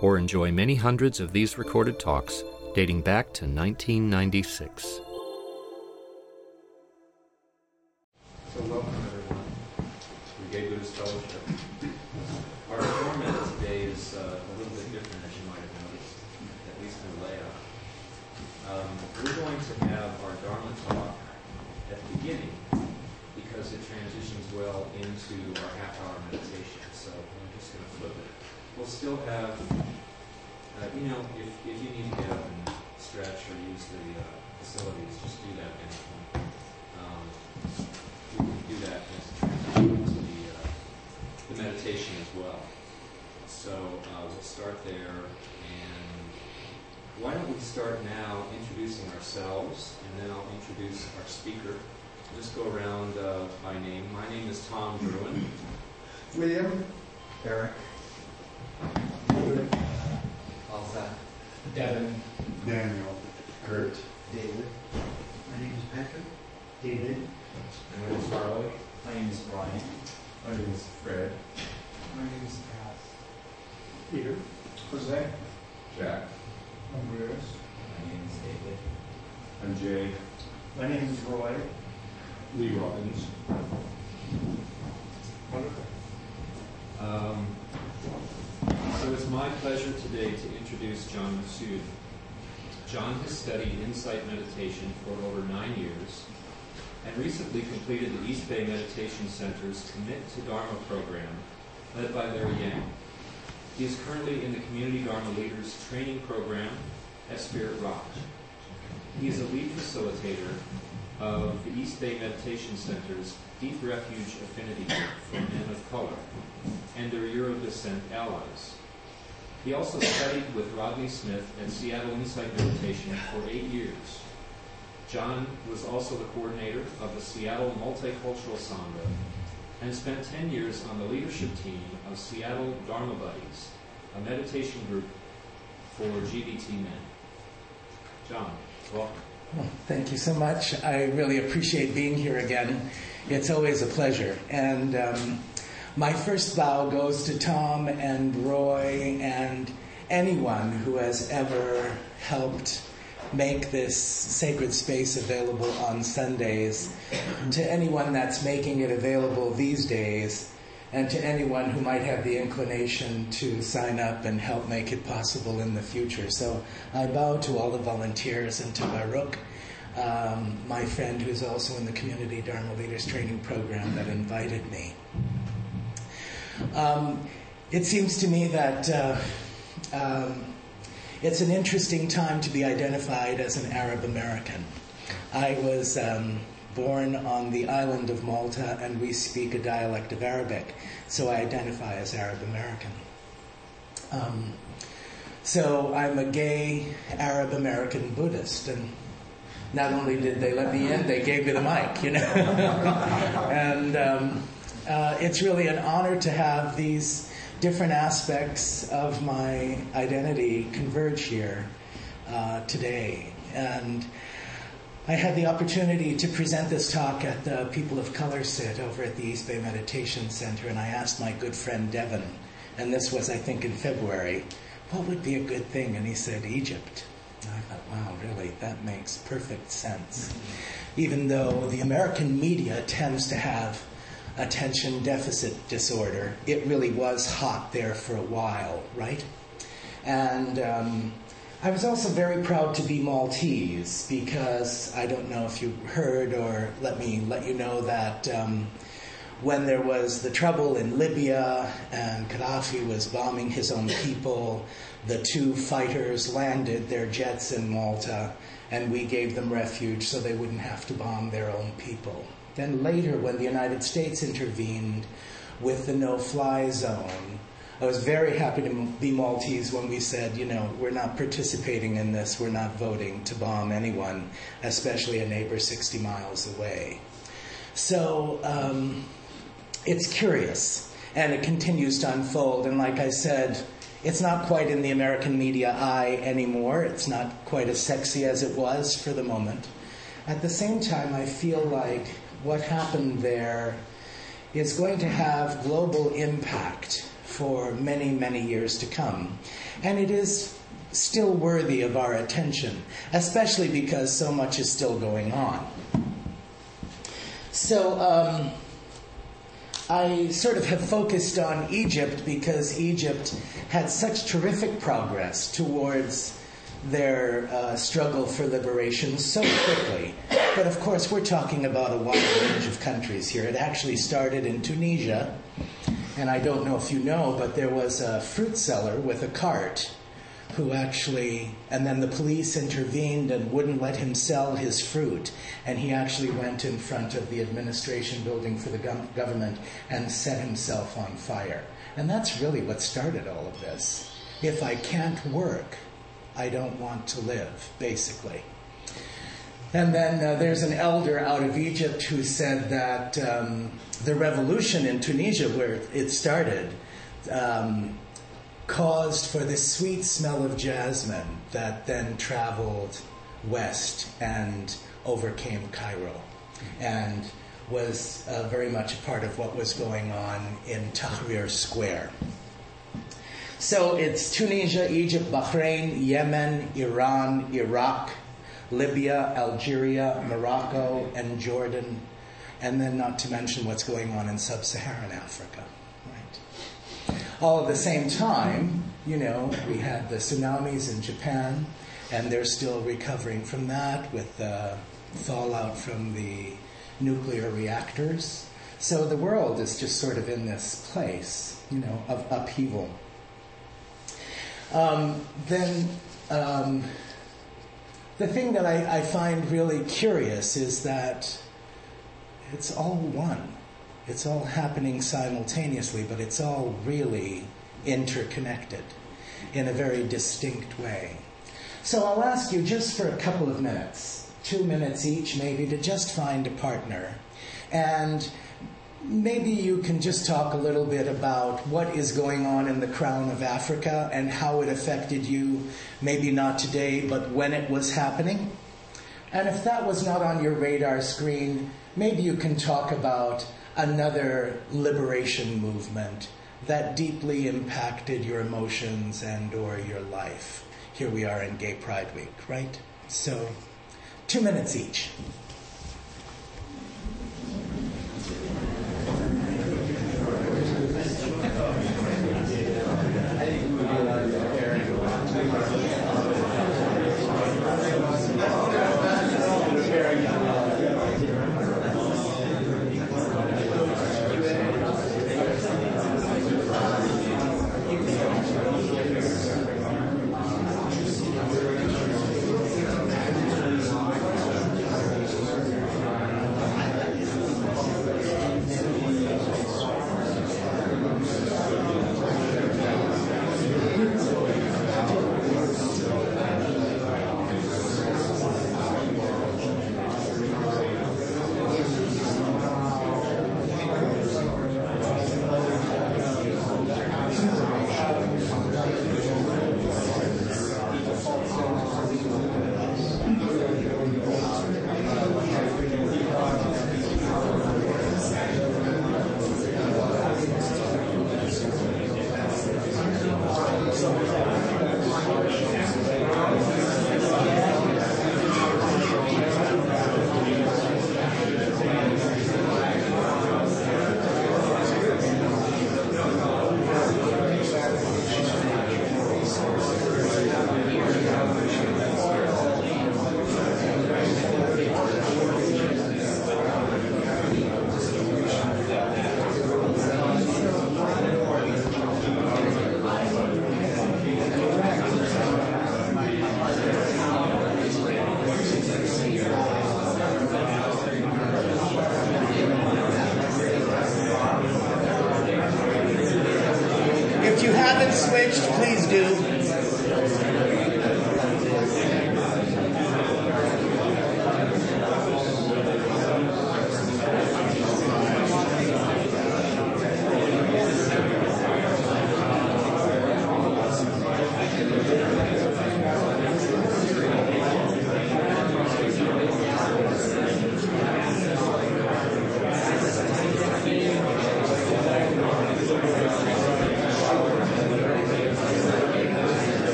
or enjoy many hundreds of these recorded talks dating back to 1996. So welcome everyone to Gay Buddhist Fellowship. Our format today is uh, a little bit different, as you might have noticed, at least in the layout. Um, we're going to have our Dharma talk at the beginning because it transitions well into our half-hour meditation. So I'm just going to flip it. We'll still have, uh, you know, if, if you need to get up and stretch or use the uh, facilities, just do that at any point. Um, we can do that as a transition to the, uh, the meditation as well. So uh, we'll start there, and why don't we start now introducing ourselves, and then I'll introduce our speaker. Just go around uh, by name. My name is Tom Bruein. William, Eric, David, Alza, Devin, Daniel, Kurt, David. My name is Patrick. David, My name is Harley. My name is Brian. my name is Fred, My name is Cass. Peter, Jose, Jack. Andreas, My name is David. I'm Jay. My name is Roy. Lee Robbins. Wonderful. Um, so it's my pleasure today to introduce John Mifsud. John has studied insight meditation for over nine years and recently completed the East Bay Meditation Center's Commit to Dharma program led by Larry Yang. He is currently in the Community Dharma Leaders Training Program at Spirit Rock. He is a lead facilitator of the East Bay Meditation Center's Deep Refuge Affinity Group for Men of Color and their Euro Descent allies. He also studied with Rodney Smith at Seattle Insight Meditation for eight years. John was also the coordinator of the Seattle Multicultural Sangha and spent 10 years on the leadership team of Seattle Dharma Buddies, a meditation group for GBT men. John, welcome. Well, thank you so much. I really appreciate being here again. It's always a pleasure. And um, my first bow goes to Tom and Roy and anyone who has ever helped make this sacred space available on Sundays, to anyone that's making it available these days, and to anyone who might have the inclination to sign up and help make it possible in the future. So I bow to all the volunteers and to Baruch, um, my friend who's also in the Community Dharma Leaders Training Program that invited me. Um, it seems to me that uh, um, it's an interesting time to be identified as an Arab American. I was um, born on the island of Malta and we speak a dialect of Arabic, so I identify as Arab American. Um, so I'm a gay Arab American Buddhist, and not only did they let me in, they gave me the mic, you know. and um, uh, it's really an honor to have these different aspects of my identity converge here uh, today. And I had the opportunity to present this talk at the People of Color Sit over at the East Bay Meditation Center, and I asked my good friend Devin, and this was, I think, in February, what would be a good thing? And he said, Egypt. And I thought, wow, really, that makes perfect sense. Even though the American media tends to have attention deficit disorder, it really was hot there for a while, right? And um, I was also very proud to be Maltese because I don't know if you heard or let me let you know that um, when there was the trouble in Libya and Gaddafi was bombing his own people, the two fighters landed their jets in Malta and we gave them refuge so they wouldn't have to bomb their own people. Then later, when the United States intervened with the no fly zone, I was very happy to be Maltese when we said, you know, we're not participating in this, we're not voting to bomb anyone, especially a neighbor 60 miles away. So um, it's curious, and it continues to unfold. And like I said, it's not quite in the American media eye anymore. It's not quite as sexy as it was for the moment. At the same time, I feel like what happened there is going to have global impact for many, many years to come. And it is still worthy of our attention, especially because so much is still going on. So, um, I sort of have focused on Egypt because Egypt had such terrific progress towards their uh, struggle for liberation so quickly. But of course, we're talking about a wide range of countries here. It actually started in Tunisia and I don't know if you know, but there was a fruit seller with a cart who actually, and then the police intervened and wouldn't let him sell his fruit. And he actually went in front of the administration building for the government and set himself on fire. And that's really what started all of this. If I can't work, I don't want to live, basically. And then uh, there's an elder out of Egypt who said that um, the revolution in Tunisia, where it started, um, caused for this sweet smell of jasmine that then traveled west and overcame Cairo and was uh, very much a part of what was going on in Tahrir Square. So it's Tunisia, Egypt, Bahrain, Yemen, Iran, Iraq, Libya, Algeria, Morocco, and Jordan, and then not to mention what's going on in sub Saharan Africa. Right? All at the same time, you know, we had the tsunamis in Japan, and they're still recovering from that with the fallout from the nuclear reactors. So the world is just sort of in this place, you know, of upheaval. Um, then um, the thing that I, I find really curious is that it's all one. It's all happening simultaneously, but it's all really interconnected in a very distinct way. So I'll ask you just for a couple of minutes, two minutes each maybe, to just find a partner and maybe you can just talk a little bit about what is going on in the crown of Africa and how it affected you, maybe not today, but when it was happening. And if that was not on your radar screen, maybe you can talk about another liberation movement that deeply impacted your emotions and or your life. Here we are in Gay Pride Week, right? So, 2 minutes each.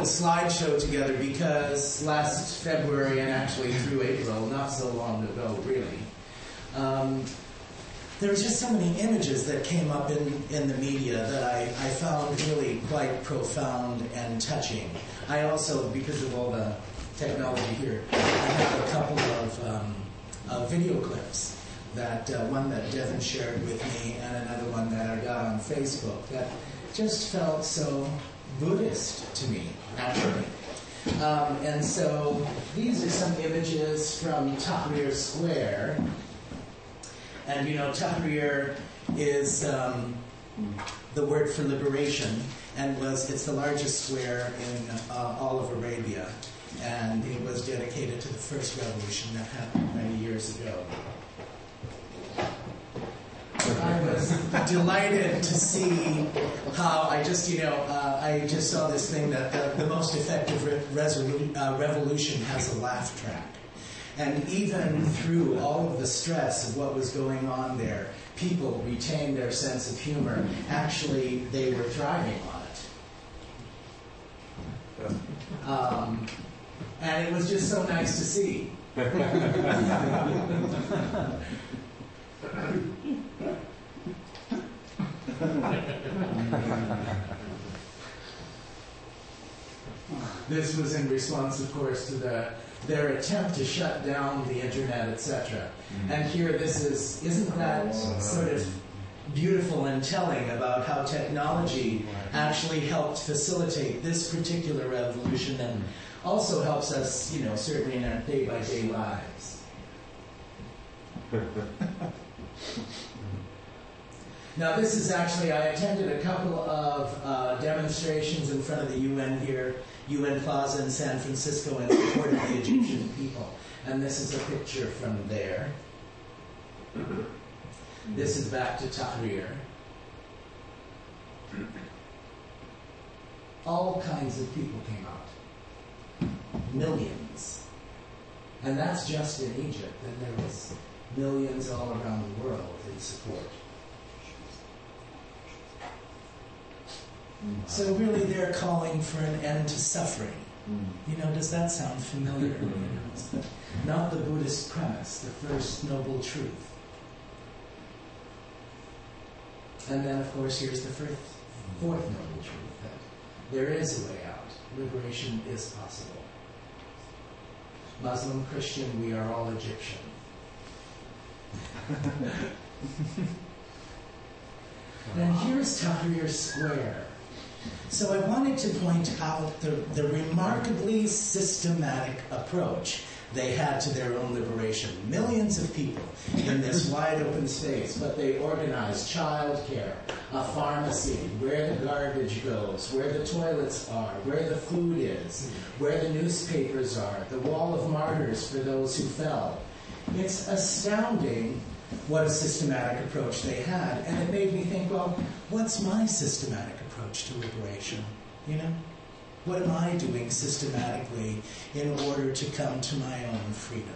Little slideshow together because last February and actually through April, not so long ago really, um, there was just so many images that came up in, in the media that I, I found really quite profound and touching. I also, because of all the technology here, I have a couple of, um, video clips. That uh, one that Devin shared with me, and another one that I got on Facebook that just felt so Buddhist Um, and so these are some images from Tahrir Square. And you know, Tahrir is um, the word for liberation, and was it's the largest square in uh, all of Arabia, and it was dedicated to the first revolution that happened many years ago. I was delighted to see how I just, you know, uh, I just saw this thing that the, the most effective re- resolu- uh, revolution has a laugh track. And even through all of the stress of what was going on there, people retained their sense of humor. Actually, they were thriving on it. Um, and it was just so nice to see. This was in response, of course, to the, their attempt to shut down the internet, etc. Mm-hmm. And here, this is, isn't that sort of beautiful and telling about how technology actually helped facilitate this particular revolution and also helps us, you know, certainly in our day by day lives. Now, this is actually, I attended a couple of uh, demonstrations in front of the UN here, UN Plaza in San Francisco, in support of the Egyptian people. And this is a picture from there. This is back to Tahrir. All kinds of people came out. Millions. And that's just in Egypt. And there was millions all around the world in support. So really, they're calling for an end to suffering. Mm. You know, does that sound familiar? You know, it's the- not the Buddhist premise, the first noble truth. And then, of course, here's the first, fourth noble truth that there is a way out. Liberation is possible. Muslim, Christian, we are all Egyptian. then here's Tahrir Square. So I wanted to point out the, the remarkably systematic approach they had to their own liberation. Millions of people in this wide open space, but they organized childcare, a pharmacy, where the garbage goes, where the toilets are, where the food is, where the newspapers are, the wall of martyrs for those who fell. It's astounding what a systematic approach they had. And it made me think, well, what's my systematic approach to liberation? You know? What am I doing systematically in order to come to my own freedom?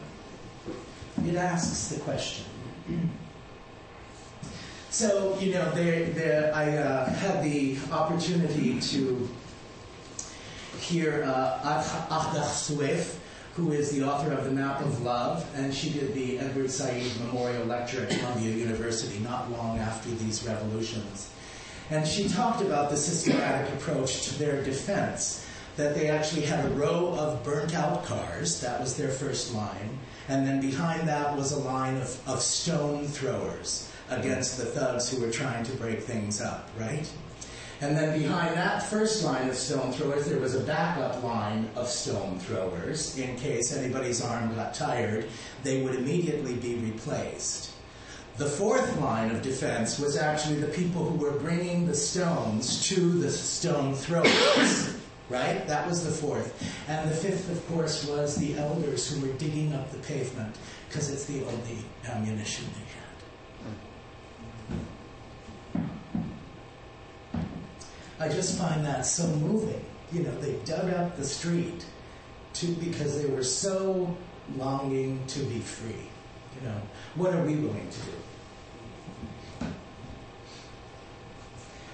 It asks the question. So, you know, I uh, had the opportunity to hear uh, Ahdaf Soueif, who is the author of The Map of Love, and she did the Edward Said Memorial Lecture at Columbia University not long after these revolutions. And she talked about the systematic approach to their defense, that they actually had a row of burnt out cars, that was their first line, and then behind that was a line of, of stone throwers against the thugs who were trying to break things up, right? And then behind that first line of stone throwers, there was a backup line of stone throwers. In case anybody's arm got tired, they would immediately be replaced. The fourth line of defense was actually the people who were bringing the stones to the stone throwers. Right? That was the fourth. And the fifth, of course, was the elders who were digging up the pavement because it's the only ammunition they had. I just find that so moving. You know, they dug up the street to, because they were so longing to be free. What are we willing to do?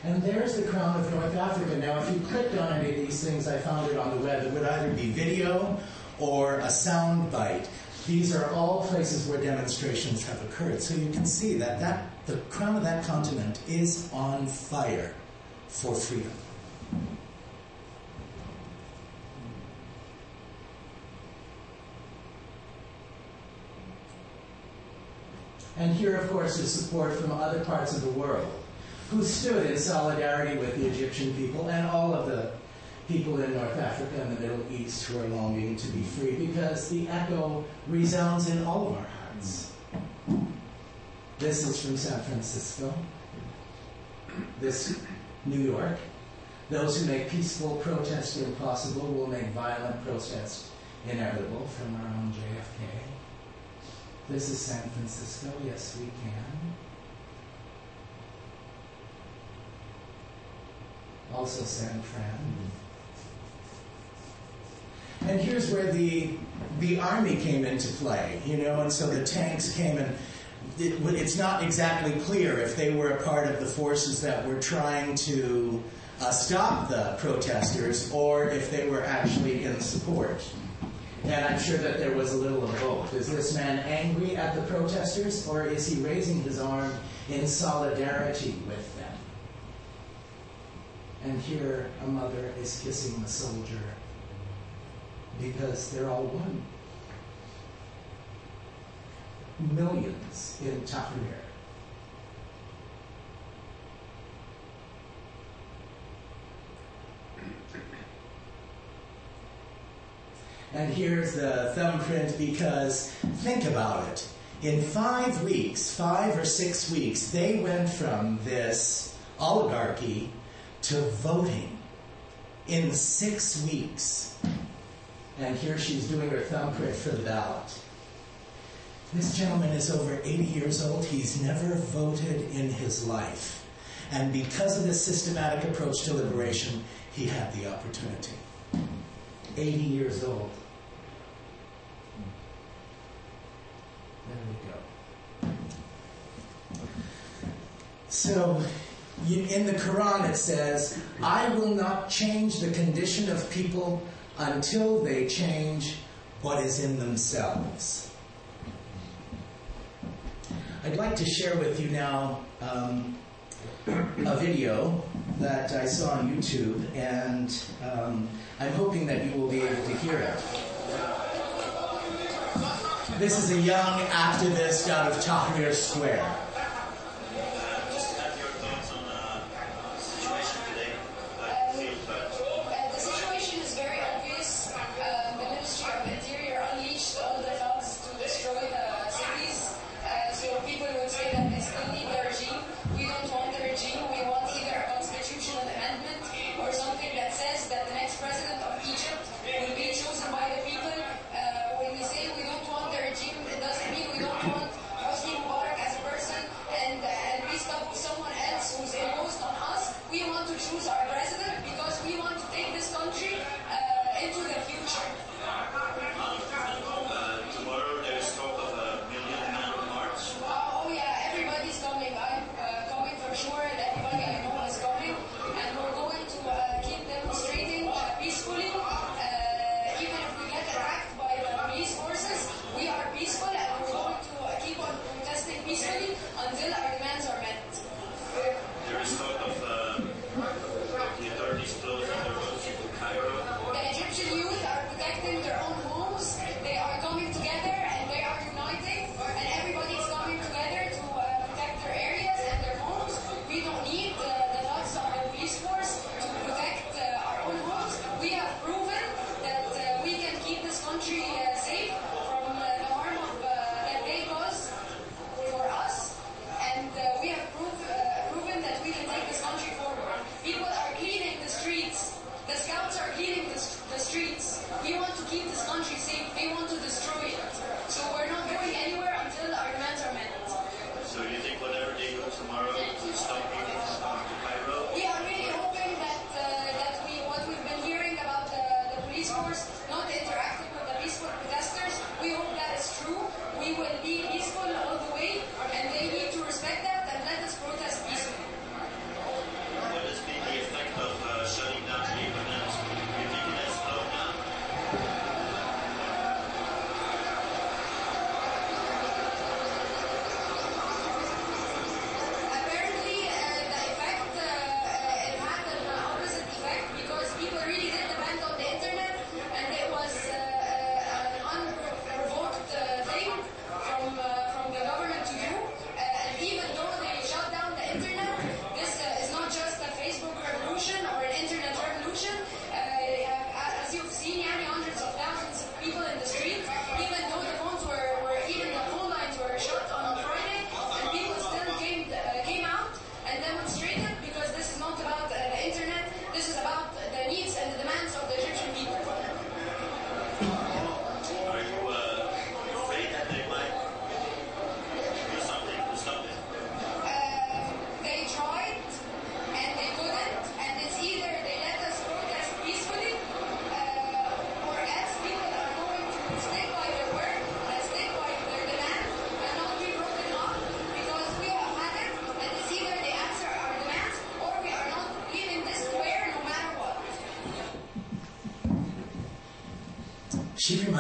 And there's the crown of North Africa. Now, if you clicked on any of these things, I found it on the web. It would either be video or a sound bite. These are all places where demonstrations have occurred. So you can see that, that the crown of that continent is on fire for freedom. And here, of course, is support from other parts of the world who stood in solidarity with the Egyptian people and all of the people in North Africa and the Middle East who are longing to be free because the echo resounds in all of our hearts. This is from San Francisco. This, New York. Those who make peaceful protest impossible will make violent protest inevitable from our own JFK. This is San Francisco. Yes, we can. Also San Fran. And here's where the the army came into play, you know, and so the tanks came and it, it's not exactly clear if they were a part of the forces that were trying to uh, stop the protesters or if they were actually in support. And I'm sure that there was a little of both. Is this man angry at the protesters or is he raising his arm in solidarity with them? And here a mother is kissing the soldier because they're all one. Millions in Tahrir. And here's the thumbprint because think about it. In five weeks, five or six weeks, they went from this oligarchy to voting in six weeks. And here she's doing her thumbprint for the ballot. This gentleman is over 80 years old. He's never voted in his life. And because of this systematic approach to liberation, he had the opportunity. 80 years old. There we go. So, in the Quran it says, I will not change the condition of people until they change what is in themselves. I'd like to share with you now um, a video that I saw on YouTube, and um, I'm hoping that you will be able to hear it. This is a young activist out of Tahrir Square.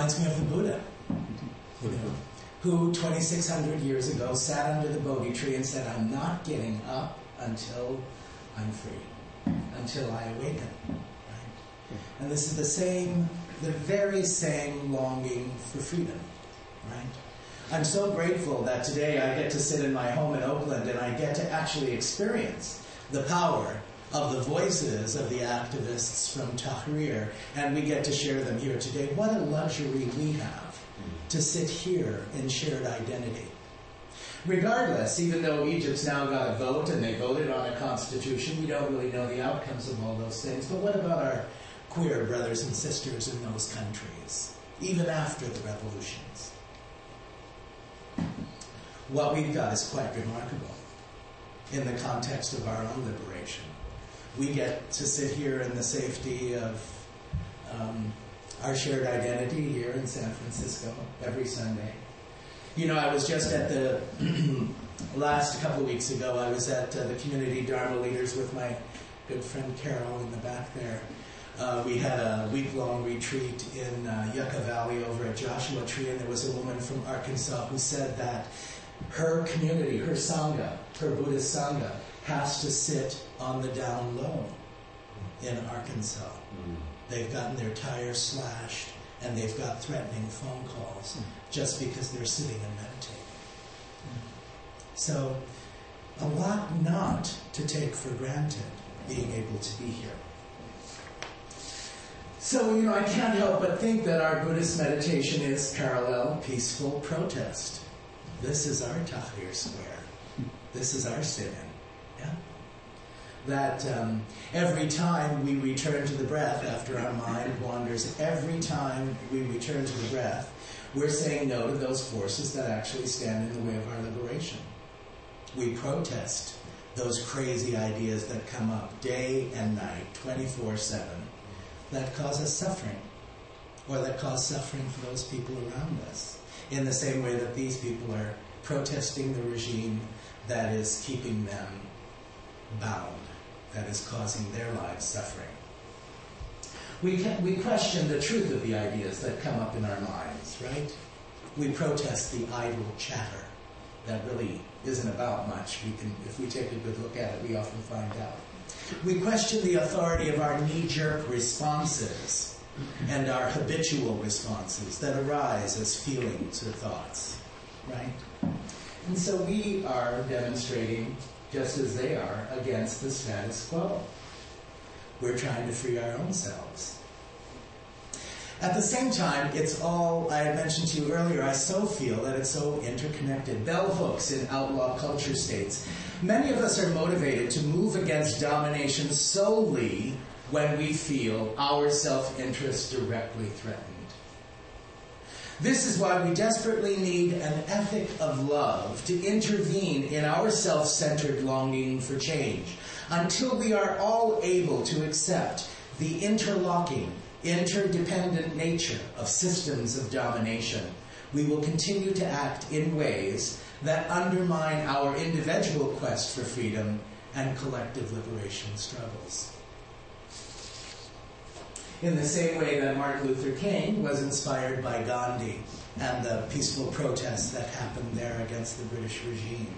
Reminds me of the Buddha, you know, who 2,600 years ago sat under the Bodhi tree and said, I'm not getting up until I'm free, until I awaken. Right? And this is the same, the very same longing for freedom. Right? I'm so grateful that today I get to sit in my home in Oakland and I get to actually experience the power of the voices of the activists from Tahrir, and we get to share them here today. What a luxury we have to sit here in shared identity. Regardless, even though Egypt's now got a vote and they voted on a constitution, we don't really know the outcomes of all those things. But what about our queer brothers and sisters in those countries, even after the revolutions? What we've got is quite remarkable in the context of our own liberation we get to sit here in the safety of um, our shared identity here in San Francisco every Sunday. You know, I was just at the last couple of weeks ago. I was at uh, the community Dharma leaders with my good friend Carol in the back there. Uh, we had a week long retreat in uh, Yucca Valley over at Joshua Tree, and there was a woman from Arkansas who said that her community, her Sangha, her Buddhist Sangha, has to sit on the down low in Arkansas. Mm. They've gotten their tires slashed and they've got threatening phone calls mm. just because they're sitting and meditating. Mm. So, a lot not to take for granted being able to be here. So, you know, I can't help but think that our Buddhist meditation is parallel peaceful protest. This is our Tahrir Square. This is our sit in. That um, every time we return to the breath after our mind wanders, every time we return to the breath, we're saying no to those forces that actually stand in the way of our liberation. We protest those crazy ideas that come up day and night, 24 7 that cause us suffering, or that cause suffering for those people around us, in the same way that these people are protesting the regime that is keeping them bound, that is causing their lives suffering. We, can, we question the truth of the ideas that come up in our minds, right? We protest the idle chatter that really isn't about much. We can, if we take a good look at it, we often find out. We question the authority of our knee jerk responses and our habitual responses that arise as feelings or thoughts, right? And so we are demonstrating, just as they are, against the status quo. We're trying to free our own selves. At the same time, it's all, I mentioned to you earlier, I so feel that it's so interconnected. Bell hooks in outlaw culture states. Many of us are motivated to move against domination solely when we feel our self interest directly threatened. This is why we desperately need an ethic of love to intervene in our self centered longing for change until we are all able to accept the interlocking interdependent nature of systems of domination, we will continue to act in ways that undermine our individual quest for freedom and collective liberation struggles. In the same way that Martin Luther King was inspired by Gandhi and the peaceful protests that happened there against the British regime,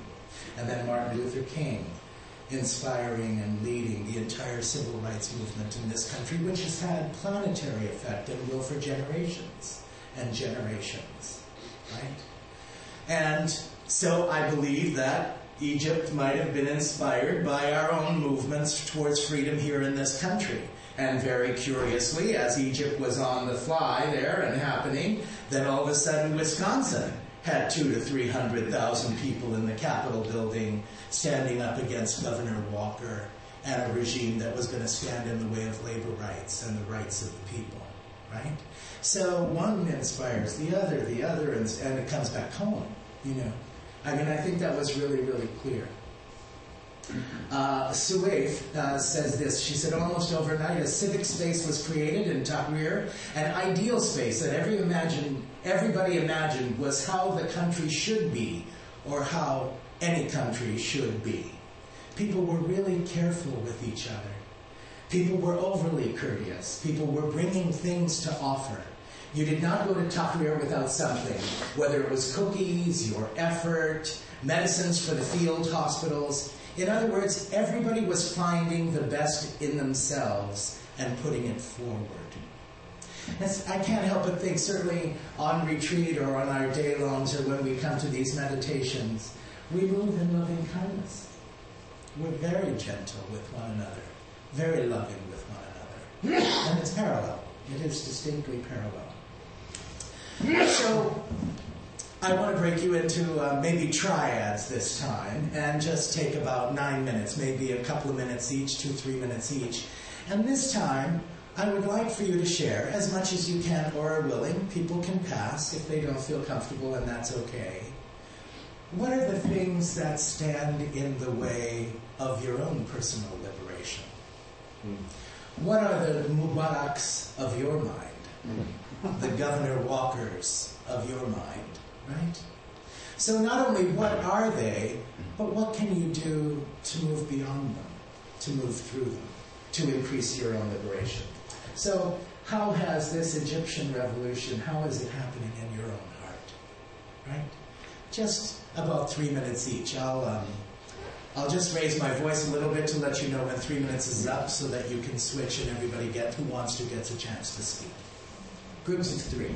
and then Martin Luther King inspiring and leading the entire civil rights movement in this country, which has had planetary effect and will for generations and generations, right? And so I believe that Egypt might have been inspired by our own movements towards freedom here in this country. And very curiously, as Egypt was on the fly there and happening, then all of a sudden Wisconsin had two to three hundred thousand people in the Capitol building standing up against Governor Walker and a regime that was going to stand in the way of labor rights and the rights of the people, right? So one inspires the other, the other, and, and it comes back home, you know. I mean, I think that was really, really clear. Uh, uh, says this. She said, almost overnight, a civic space was created in Tahrir, an ideal space that every imagined, everybody imagined was how the country should be, or how any country should be. People were really careful with each other. People were overly courteous. People were bringing things to offer. You did not go to Tahrir without something, whether it was cookies, your effort, medicines for the field hospitals. In other words, everybody was finding the best in themselves and putting it forward. I can't help but think, certainly on retreat or on our day longs or when we come to these meditations, we move in loving kindness. We're very gentle with one another, very loving with one another. and it's parallel. It is distinctly parallel. So, I want to break you into uh, maybe triads this time and just take about nine minutes, maybe a couple of minutes each, two, three minutes each. And this time, I would like for you to share as much as you can or are willing. People can pass if they don't feel comfortable, and that's okay. What are the things that stand in the way of your own personal liberation? Mm. What are the Mubaraks of your mind? Mm. The Governor Walkers of your mind, right? So, not only what are they, but what can you do to move beyond them, to move through them, to increase your own liberation? So, how has this Egyptian revolution, how is it happening in your own heart? Right? Just about three minutes each. I'll, um, I'll just raise my voice a little bit to let you know when three minutes is up so that you can switch and everybody get who wants to gets a chance to speak. Groups of three.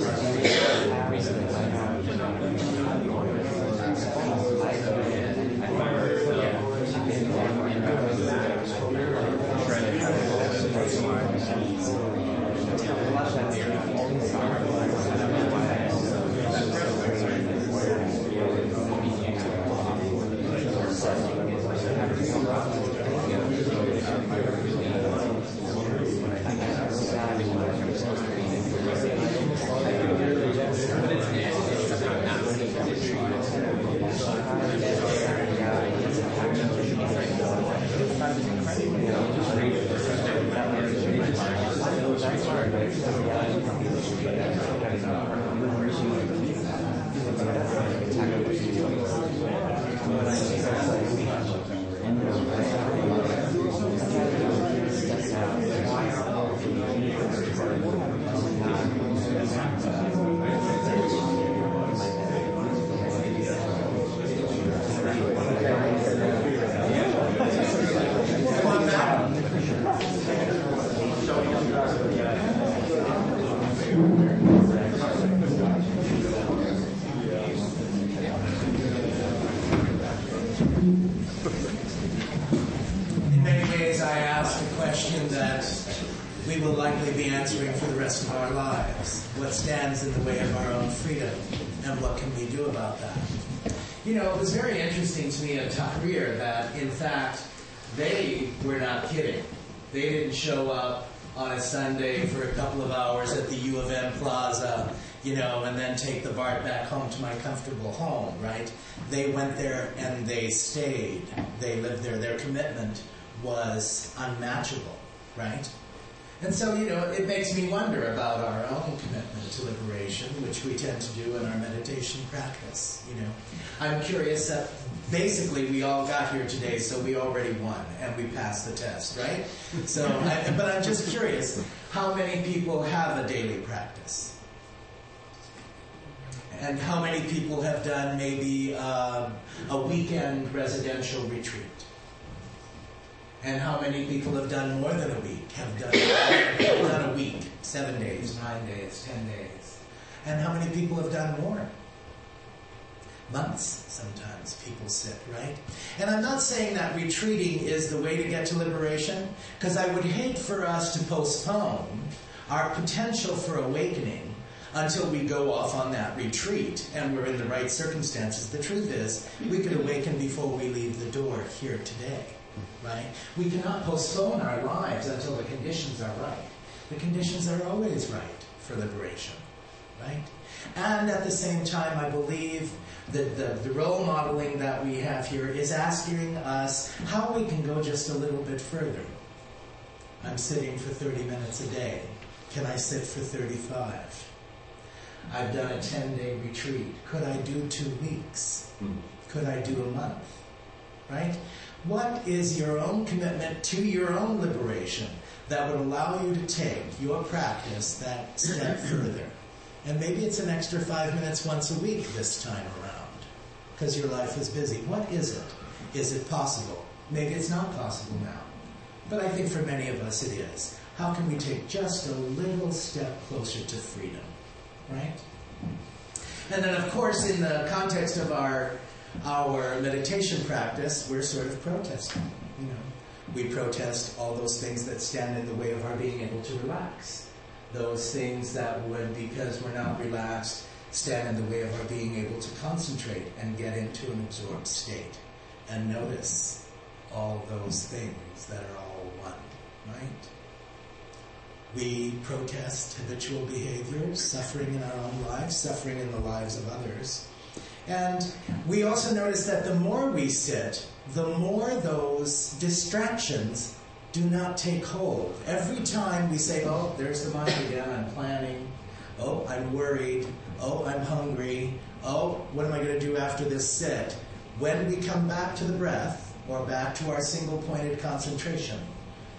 Jesus. Amen. They stayed. They lived there. Their commitment was unmatchable, right? And so, you know, it makes me wonder about our own commitment to liberation, which we tend to do in our meditation practice. You know, I'm curious that basically we all got here today, so we already won and we passed the test, right? So, I, but I'm just curious, how many people have a daily practice? And how many people have done maybe um, a weekend residential retreat? And how many people have done more than a week? Have done, have done a week, seven days, nine days, ten days? And how many people have done more? Months, sometimes people sit, right? And I'm not saying that retreating is the way to get to liberation, because I would hate for us to postpone our potential for awakening until we go off on that retreat and we're in the right circumstances. The truth is, we could awaken before we leave the door here today right? We cannot postpone our lives until the conditions are right. The conditions are always right for liberation, right? And at the same time, I believe that the, the role modeling that we have here is asking us how we can go just a little bit further. I'm sitting for 30 minutes a day. Can I sit for 35? I've done a 10 day retreat. Could I do two weeks? Hmm. Could I do a month? Right? What is your own commitment to your own liberation that would allow you to take your practice that step further? And maybe it's an extra five minutes once a week this time around because your life is busy. What is it? Is it possible? Maybe it's not possible now. But I think for many of us it is. How can we take just a little step closer to freedom? Right? And then, of course, in the context of our our meditation practice, we're sort of protesting. You know, we protest all those things that stand in the way of our being able to relax. Those things that would, because we're not relaxed, stand in the way of our being able to concentrate and get into an absorbed state and notice all those things that are all one, right? We protest habitual behaviors, suffering in our own lives, suffering in the lives of others. And we also notice that the more we sit, the more those distractions do not take hold. Every time we say, oh, there's the mind again, I'm planning. Oh, I'm worried. Oh, I'm hungry. Oh, what am I going to do after this sit? When we come back to the breath or back to our single pointed concentration,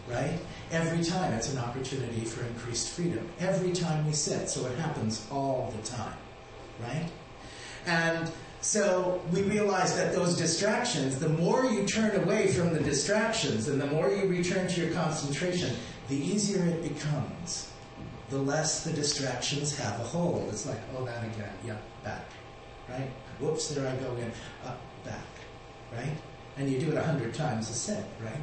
right? Every time it's an opportunity for increased freedom. Every time we sit. So it happens all the time, right? And so we realize that those distractions, the more you turn away from the distractions and the more you return to your concentration, the easier it becomes. The less the distractions have a hold. It's like, oh, that again, yeah, back, right? Whoops, there I go again, up, back, right? And you do it a hundred times a set, right?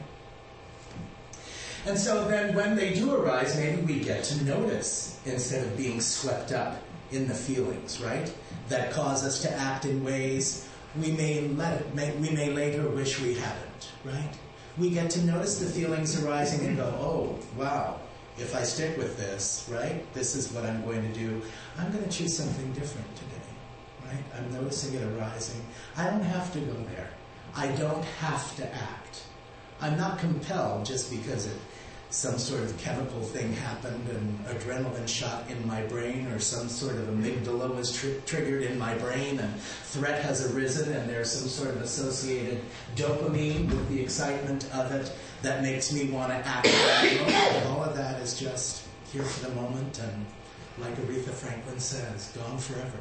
And so then when they do arise, maybe we get to notice instead of being swept up in the feelings, right? That cause us to act in ways we may let it, may, we may later wish we hadn't, right? We get to notice the feelings arising and go, oh, wow, if I stick with this, right, this is what I'm going to do. I'm going to choose something different today, right? I'm noticing it arising. I don't have to go there. I don't have to act. I'm not compelled just because it some sort of chemical thing happened and adrenaline shot in my brain or some sort of amygdala was tr- triggered in my brain and threat has arisen and there's some sort of associated dopamine with the excitement of it that makes me want to act. All of that is just here for the moment and like Aretha Franklin says, gone forever.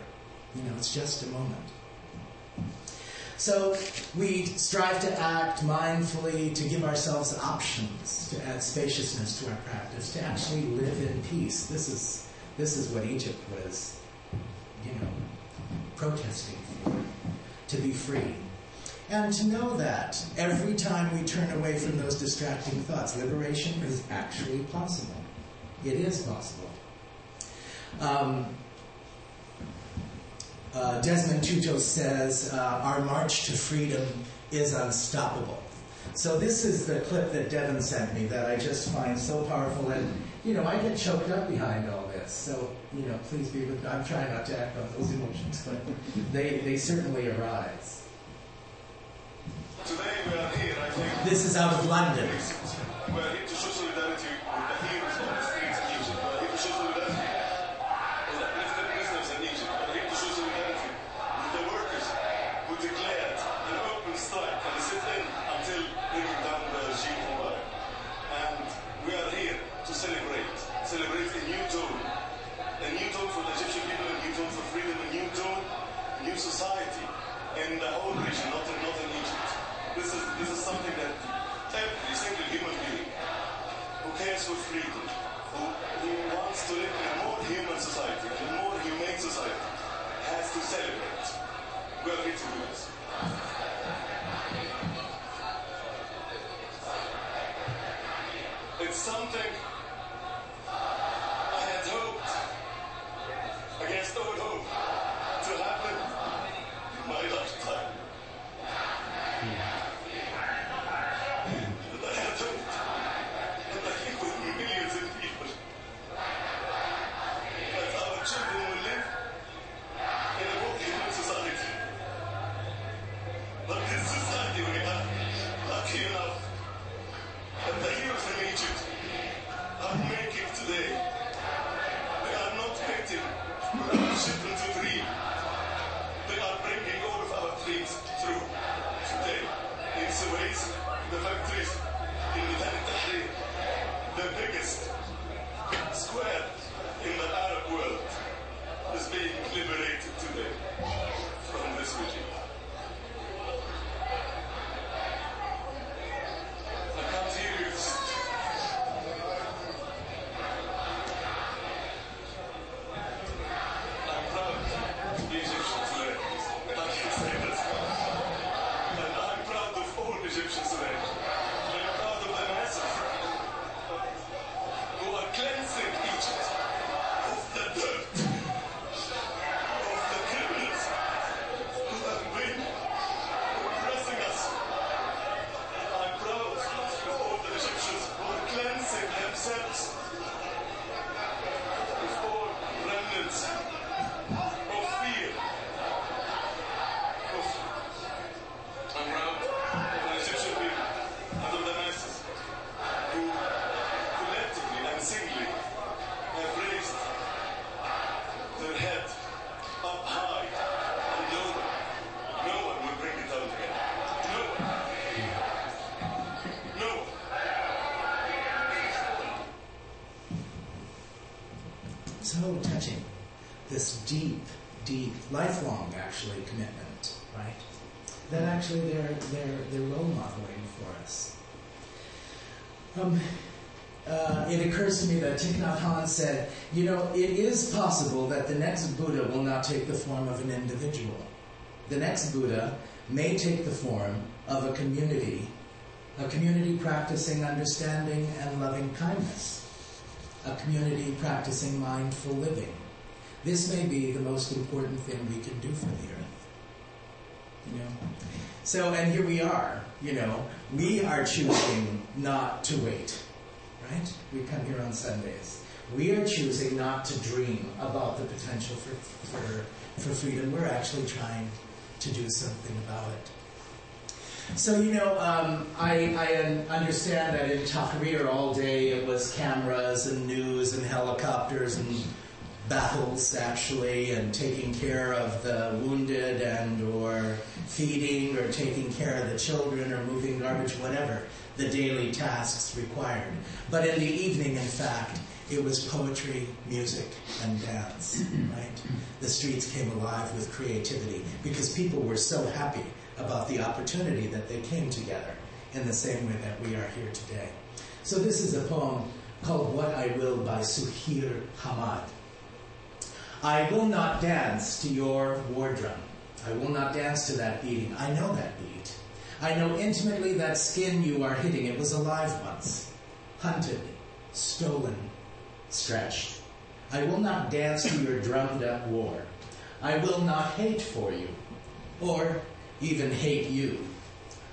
You know, it's just a moment. So we strive to act mindfully, to give ourselves options, to add spaciousness to our practice, to actually live in peace. This is, this is what Egypt was, you know, protesting for, to be free. And to know that every time we turn away from those distracting thoughts, liberation is actually possible. It is possible. Um, uh, Desmond Tutu says, uh, Our march to freedom is unstoppable. So, this is the clip that Devin sent me that I just find so powerful. And, you know, I get choked up behind all this. So, you know, please be with me. I'm trying not to act on those emotions, but they, they certainly arise. Today we are here, I think. This is out of London. We are here to show solidarity with the heroes lifelong actually commitment, right? That actually they're they're they're role modeling for us. Um, uh, it occurs to me that Thich Nhat Hanh said, you know, it is possible that the next Buddha will not take the form of an individual. The next Buddha may take the form of a community, a community practicing understanding and loving kindness, a community practicing mindful living. This may be the most important thing we can do for the earth. You know? So, and here we are, you know, we are choosing not to wait, right? We come here on Sundays. We are choosing not to dream about the potential for, for, for freedom. We're actually trying to do something about it. So, you know, um, I, I understand that in Tahrir all day it was cameras and news and helicopters and battles actually and taking care of the wounded and or feeding or taking care of the children or moving garbage whatever the daily tasks required. But in the evening in fact it was poetry music and dance right? The streets came alive with creativity because people were so happy about the opportunity that they came together in the same way that we are here today. So this is a poem called what i will by Suheir Hammad I will not dance to your war drum. I will not dance to that beating. I know that beat. I know intimately that skin you are hitting. It was alive once, hunted, stolen, stretched. I will not dance to your drummed up war. I will not hate for you, or even hate you.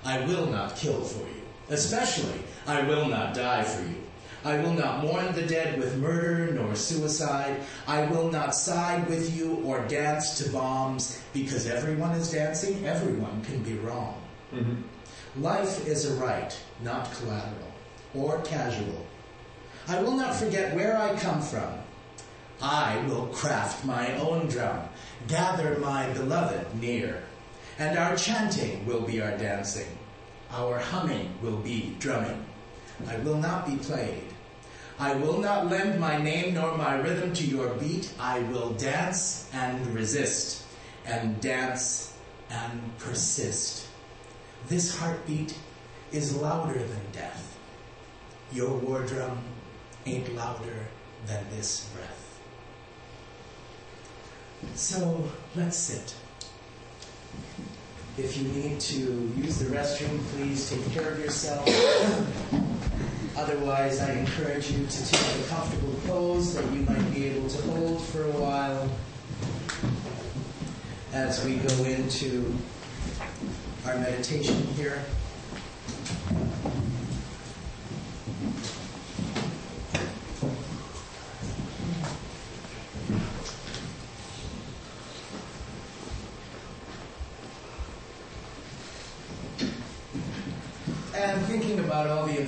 I will not kill for you. Especially, I will not die for you. I will not mourn the dead with murder nor suicide. I will not side with you or dance to bombs because everyone is dancing. Everyone can be wrong. Mm-hmm. Life is a right, not collateral or casual. I will not forget where I come from. I will craft my own drum, gather my beloved near, and our chanting will be our dancing. Our humming will be drumming. I will not be played. I will not lend my name nor my rhythm to your beat. I will dance and resist, and dance and persist. This heartbeat is louder than death. Your war drum ain't louder than this breath. So let's sit. If you need to use the restroom, please take care of yourself. Otherwise, I encourage you to take a comfortable pose that you might be able to hold for a while as we go into our meditation here. And thinking about all the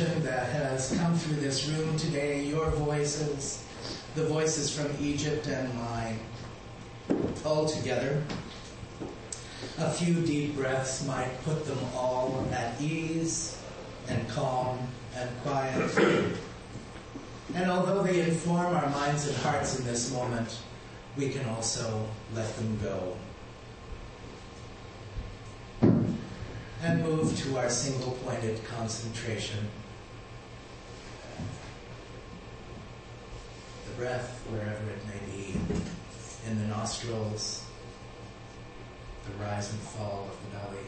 that has come through this room today, your voices, the voices from Egypt and mine, all together, a few deep breaths might put them all at ease and calm and quiet. And although they inform our minds and hearts in this moment, we can also let them go. and move to our single pointed concentration. The breath, wherever it may be, in the nostrils, the rise and fall of the belly.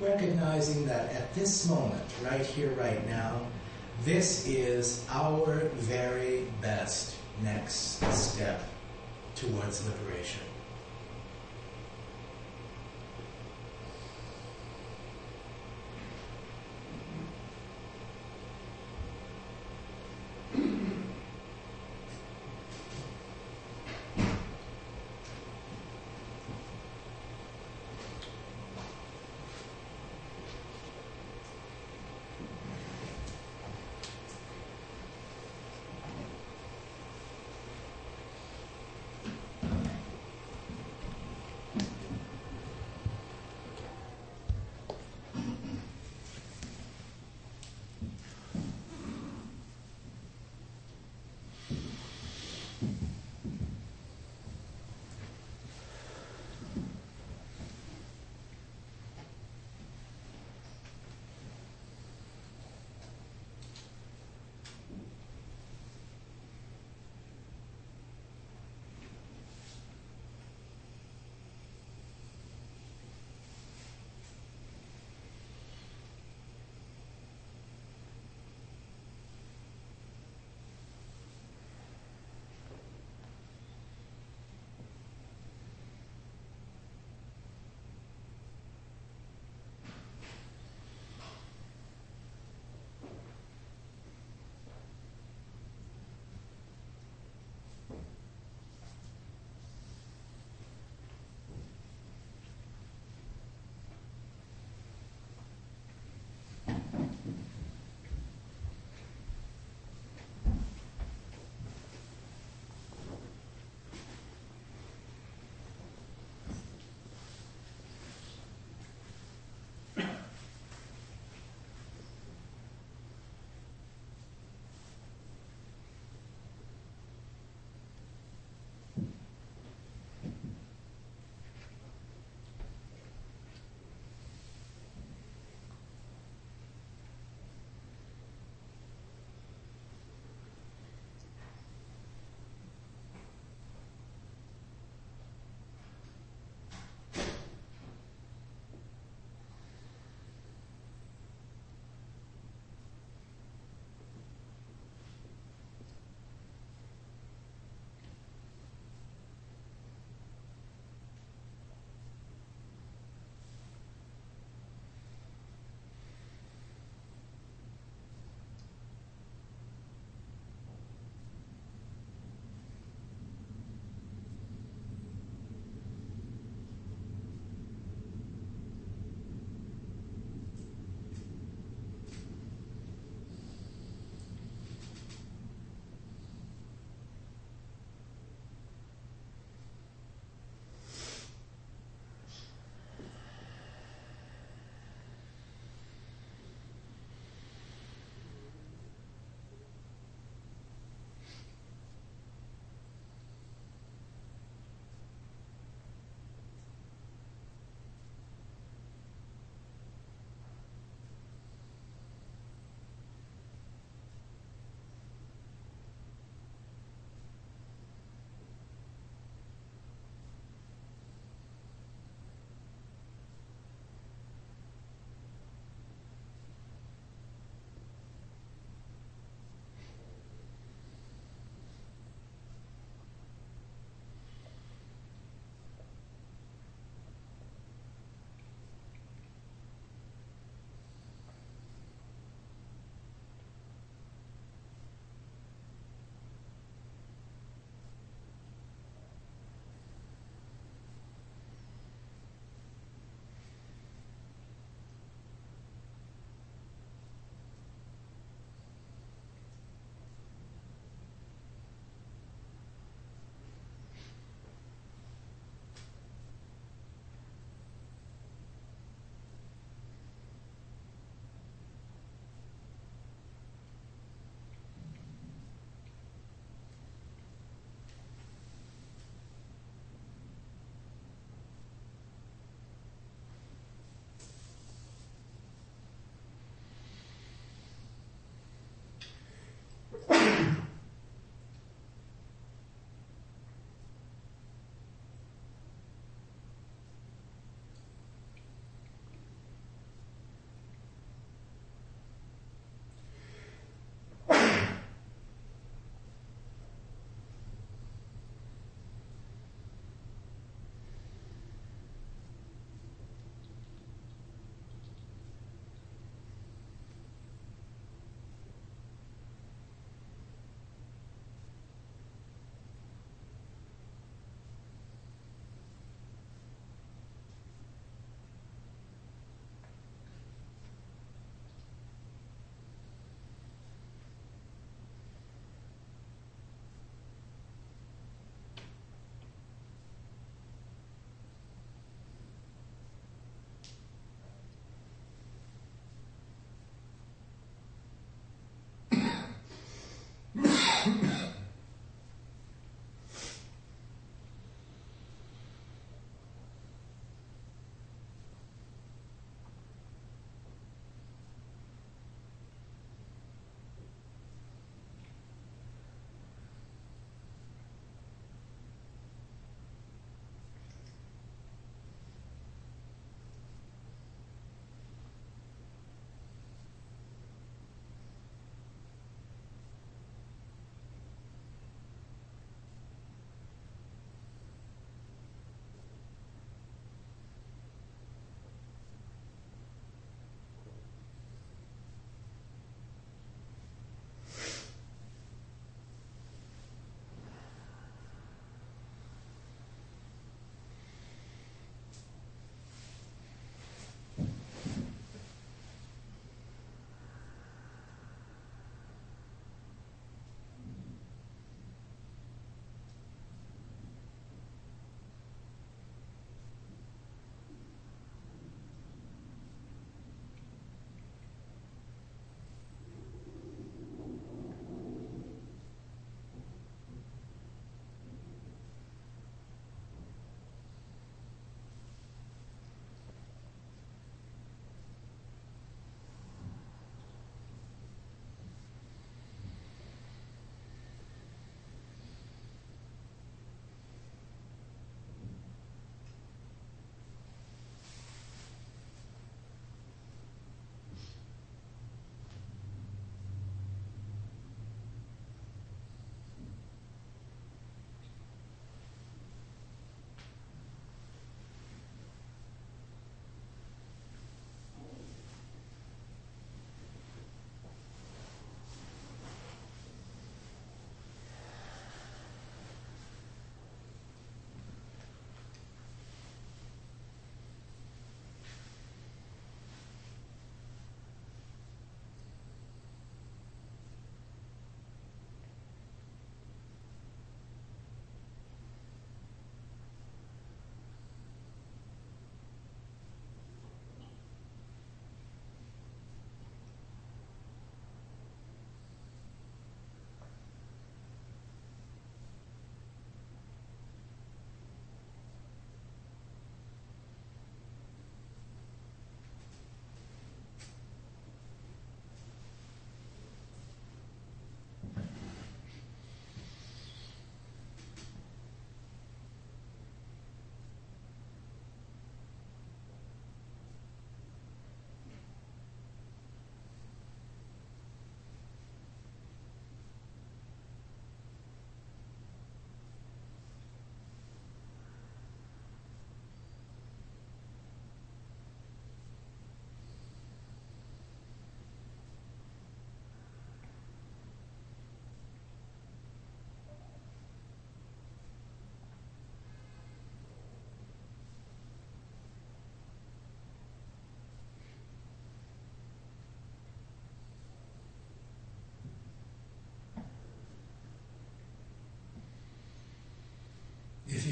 Recognizing that at this moment, right here, right now, this is our very best next step towards liberation.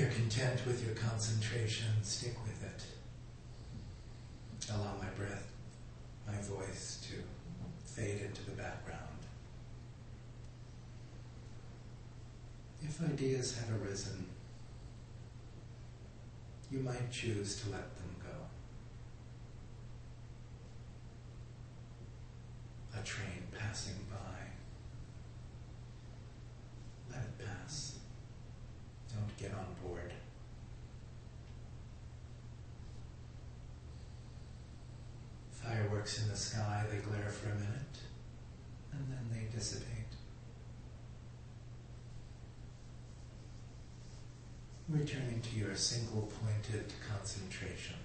You're content with your concentration, stick with it. Allow my breath, my voice to fade into the background. If ideas have arisen, you might choose to let them go. A train passing by. Let it pass. Don't get on board. In the sky, they glare for a minute, and then they dissipate. Returning to your single pointed concentration.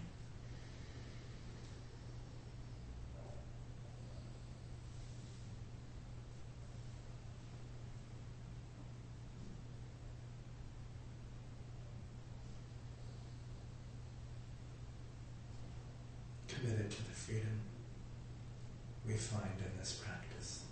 Committed to the freedom we find in this practice.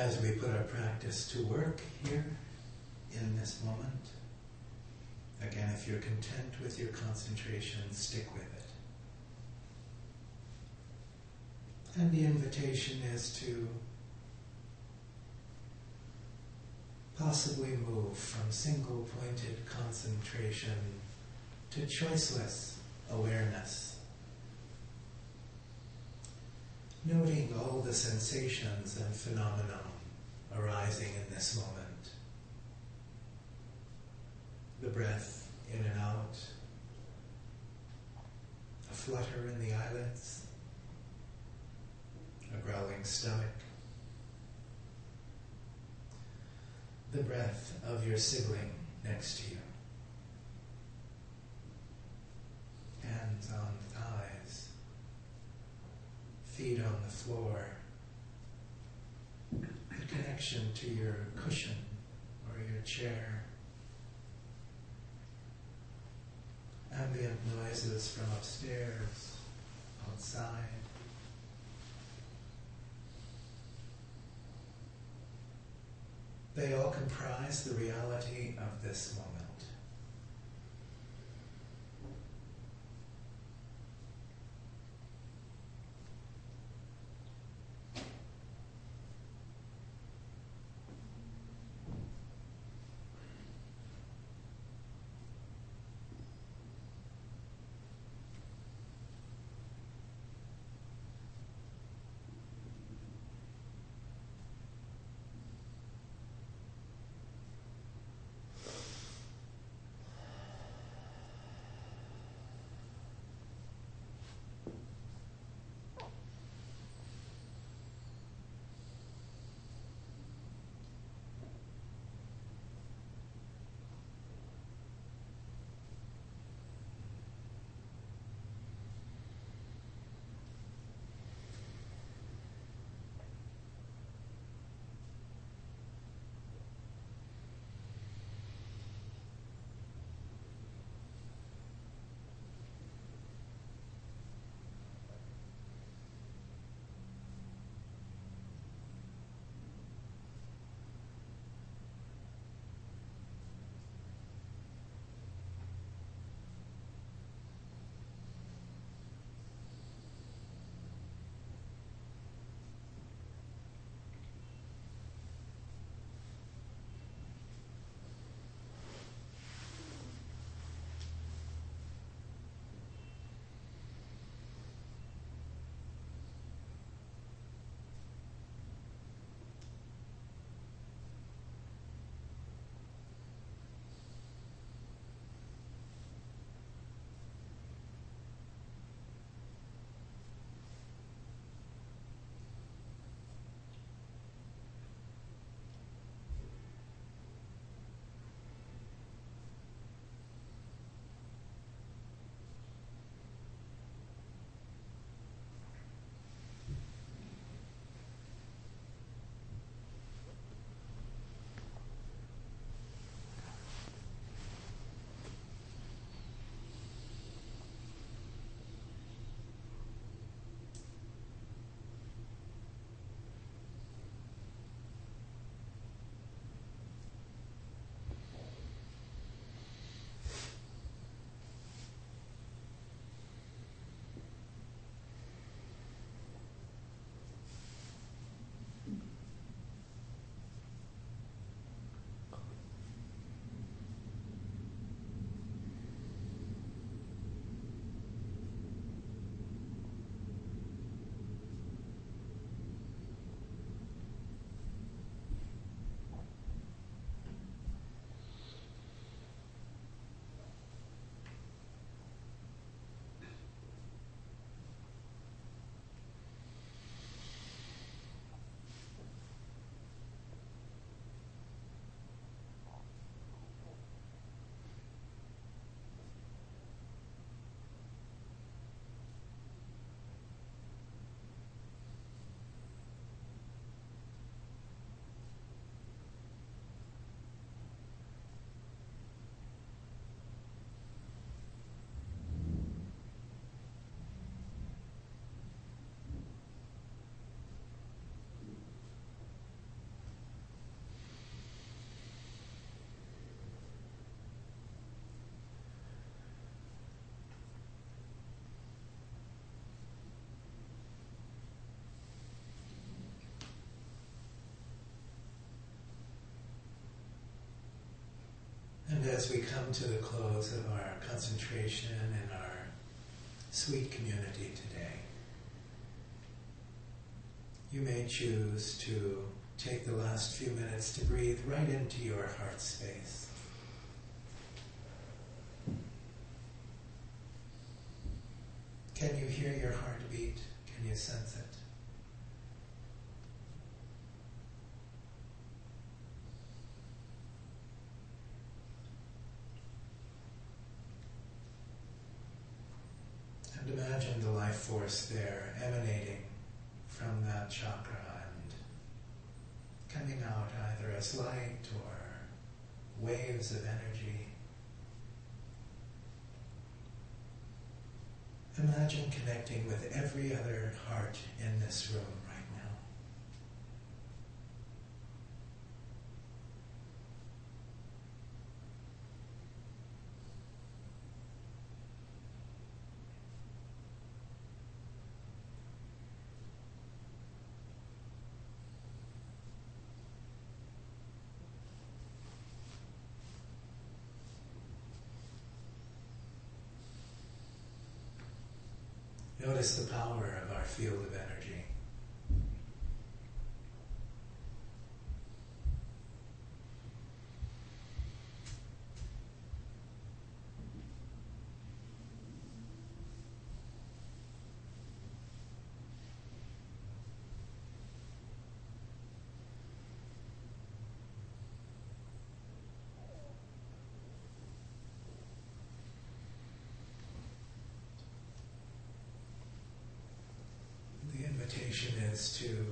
As we put our practice to work here in this moment. Again, if you're content with your concentration, stick with it. And the invitation is to possibly move from single pointed concentration to choiceless awareness. Noting all the sensations and phenomena arising in this moment. The breath in and out, a flutter in the eyelids, a growling stomach, the breath of your sibling next to you. Hands on thighs, feet on the floor, connection to your cushion or your chair. Ambient noises from upstairs, outside. They all comprise the reality of this moment. As we come to the close of our concentration in our sweet community today, you may choose to take the last few minutes to breathe right into your heart space. Can you hear your heartbeat? Can you sense it? The life force there emanating from that chakra and coming out either as light or waves of energy. Imagine connecting with every other heart in this room right now. Notice the power of our field of energy. The invitation is to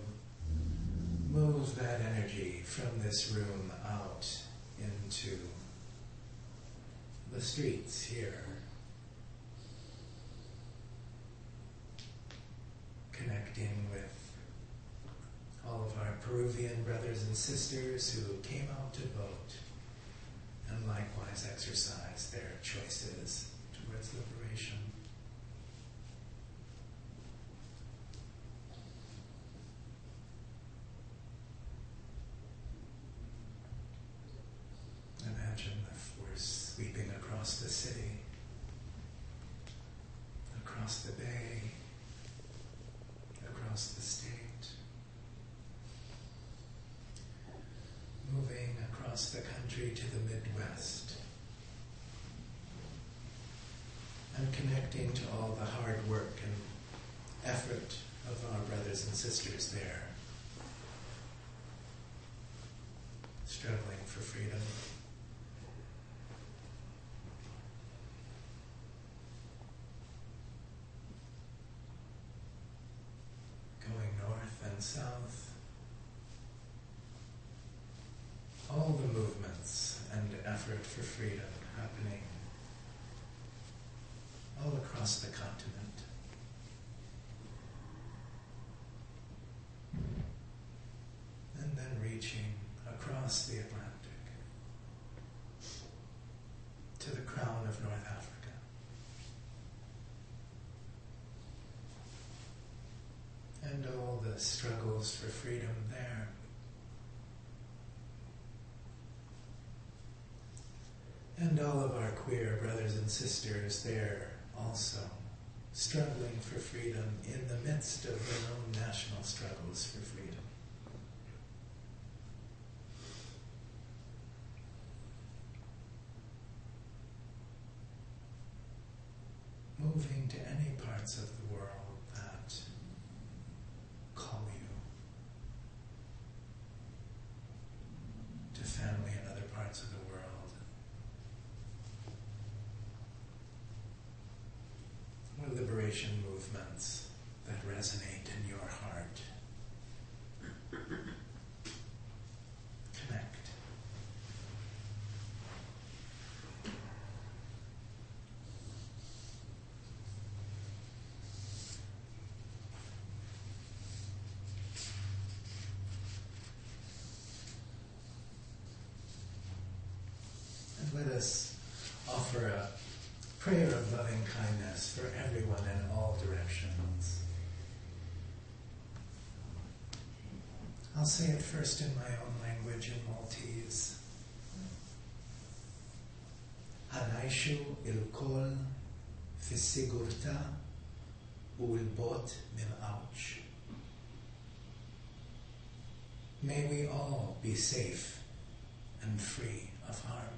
move that energy from this room out into the streets here. Connecting with all of our Peruvian brothers and sisters who came out to vote and likewise exercise their choices towards liberation. Imagine the force sweeping across the city, across the bay, across the state, moving across the country to the Midwest, and connecting to all the hard work and effort of our brothers and sisters there, struggling for freedom. going north and south. All the movements and effort for freedom happening all across the continent. And then reaching across the Atlantic to the crown of North Africa. and all the struggles for freedom there. And all of our queer brothers and sisters there also, struggling for freedom in the midst of their own national struggles for freedom. Moving to any parts of the world that call you to family in other parts of the world. Or liberation movements that resonate in your heart. Connect. And let us offer a prayer of loving kindness for everyone in all directions. I'll say it first in my own language in Maltese. Anaishu il-kol fis-sigurta u l-bot mill-awċ. May we all be safe and free of harm.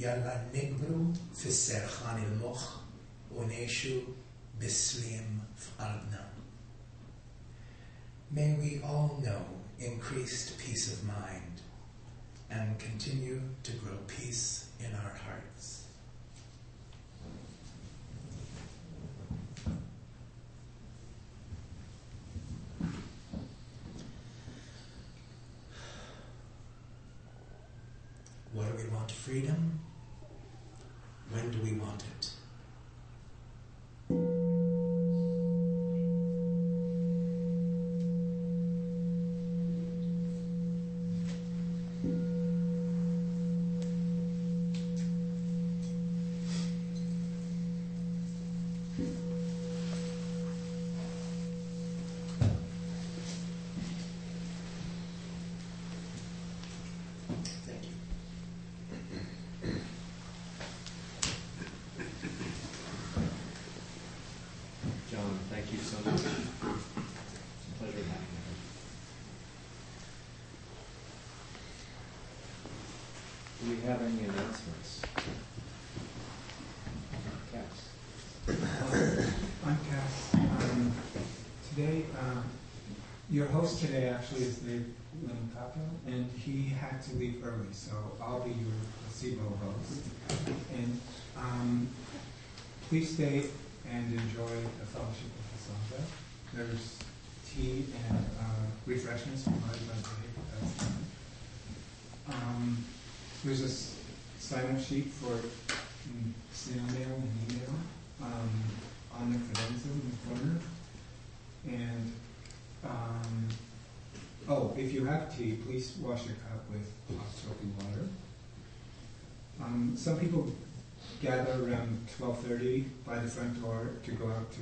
Yalla nigru fisserchan il moch uneshu bislim f'albna. May we all know increased peace of mind and continue to grow peace in our hearts. What do we want freedom? Do we want it? Thank you. John, thank you so much. It's a pleasure having you. Do we have any announcements? Cass? I'm Cass. Um, today, um, your host today actually is Dave Limcato, and he had to leave early, so I'll be your placebo host. And um, please stay and enjoy the fellowship of the Sangha. There's tea and uh, refreshments provided by Dave. That's. Um, there's a sign-up sheet for mm, snail mail and email um, on the credenza in the corner. And, oh, if you have tea, please wash your cup with hot soapy water. Um, some people gather around twelve thirty by the front door to go out to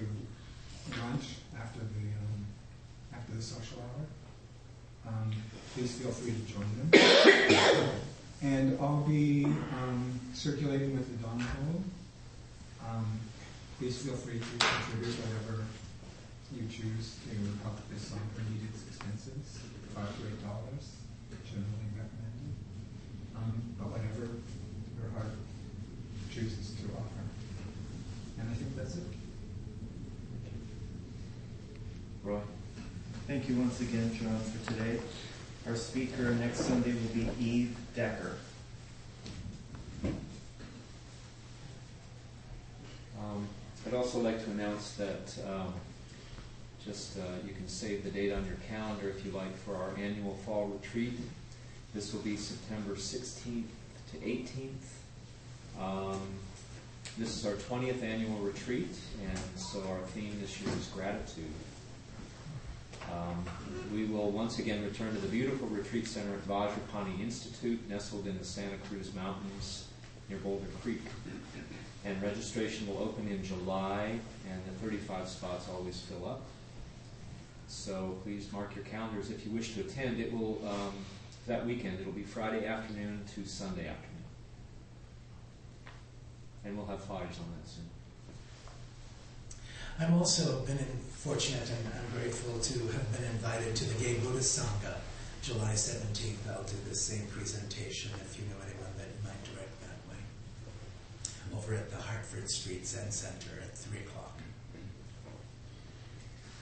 lunch after the, um, after the social hour. Um, please feel free to join them. And I'll be, um, circulating with the Poll. Um, please feel free to contribute whatever you choose to help this song for needed expenses, five to eight dollars, generally recommended. Um, but whatever your heart chooses to offer. And I think that's it. Roy? Thank you once again, John, for today. Our speaker next Sunday will be Eve Decker. Um, I'd also like to announce that um, just uh, you can save the date on your calendar if you like for our annual fall retreat. This will be September 16th to 18th. Um, this is our 20th annual retreat, and so our theme this year is gratitude. Um, we will once again return to the beautiful retreat center at Vajrapani Institute, nestled in the Santa Cruz Mountains near Boulder Creek. And registration will open in July, and the 35 spots always fill up. So please mark your calendars if you wish to attend. It will, um, that weekend, it'll be Friday afternoon to Sunday afternoon. And we'll have flyers on that soon. I've also been fortunate and I'm grateful to have been invited to the Gay Buddhist Sangha, July 17th. I'll do the same presentation if you know anyone that might direct that way. Over at the Hartford Street Zen Center at 3 o'clock.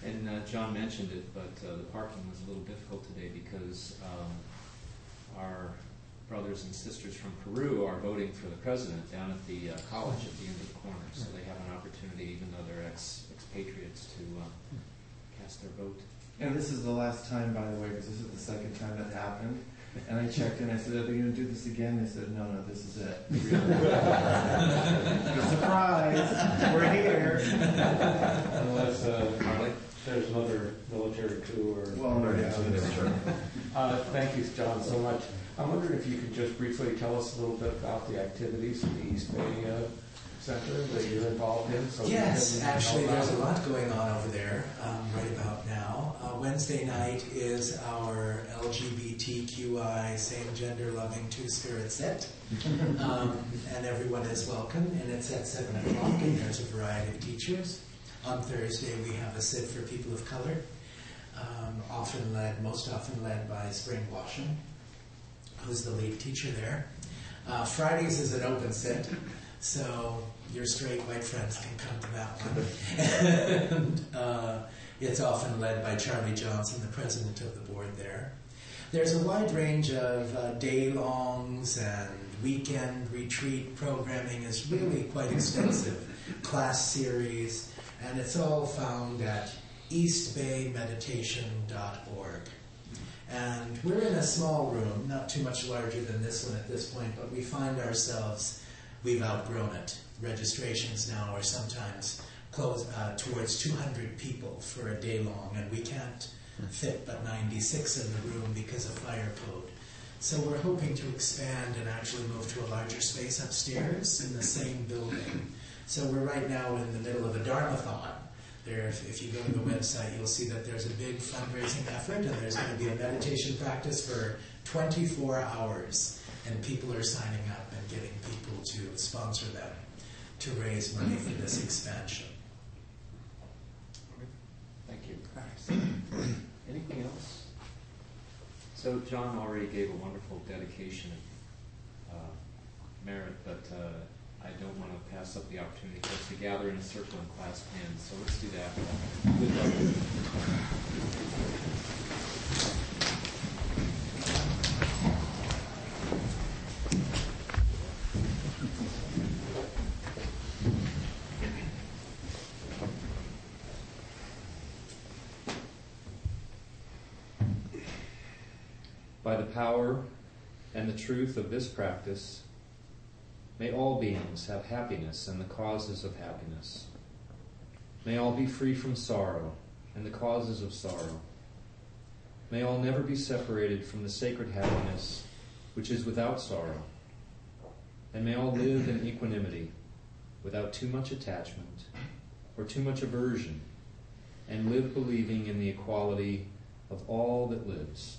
And uh, John mentioned it, but uh, the parking was a little difficult today because um, our brothers and sisters from Peru are voting for the president down at the uh, college at the end of the corner. So they have an opportunity, even though they're ex- expatriates, to uh, cast their vote. And this is the last time, by the way, because this is the second time that happened. And I checked and I said, are they going to do this again? They said, no, no, this is it. Surprise! We're here. Unless uh, there's another military coup or. Well, no, yeah, that's true. Uh, Thank you, John, so much. I'm wondering if you could just briefly tell us a little bit about the activities of the East Bay uh, Center that you're involved in. so Yes, actually, there's a lot going on over there um, right about now. Uh, Wednesday night is our LGBTQI, same gender loving two spirit set. Um, and everyone is welcome, and it's at 7 o'clock, and there's a variety of teachers. On Thursday, we have a sit for people of color, um, often led, most often led by Spring Washam, who's the lead teacher there. Uh, Fridays is an open sit, so your straight white friends can come to that one. and, uh, it's often led by Charlie Johnson, the president of the board there. There's a wide range of uh, day longs and weekend retreat programming is really quite extensive. Class series, and it's all found at eastbaymeditation.org. And we're in a small room, not too much larger than this one at this point, but we find ourselves, we've outgrown it. Registrations now are sometimes close uh, towards 200 people for a day long, and we can't fit but 96 in the room because of fire code. So we're hoping to expand and actually move to a larger space upstairs in the same building. So we're right now in the middle of a Dharmathon. There, if, you go to the website, you'll see that there's a big fundraising effort, and there's going to be a meditation practice for 24 hours, and people are signing up and getting people to sponsor them to raise money for this expansion. Thank you. Anything else? So John already gave a wonderful dedication of uh, merit, but uh, I don't want to pass up the opportunity for us to gather in a circle and clasp hands. So let's do that. Good luck. By the power and the truth of this practice, may all beings have happiness and the causes of happiness. May all be free from sorrow and the causes of sorrow. May all never be separated from the sacred happiness which is without sorrow. And may all live in equanimity without too much attachment or too much aversion, and live believing in the equality of all that lives.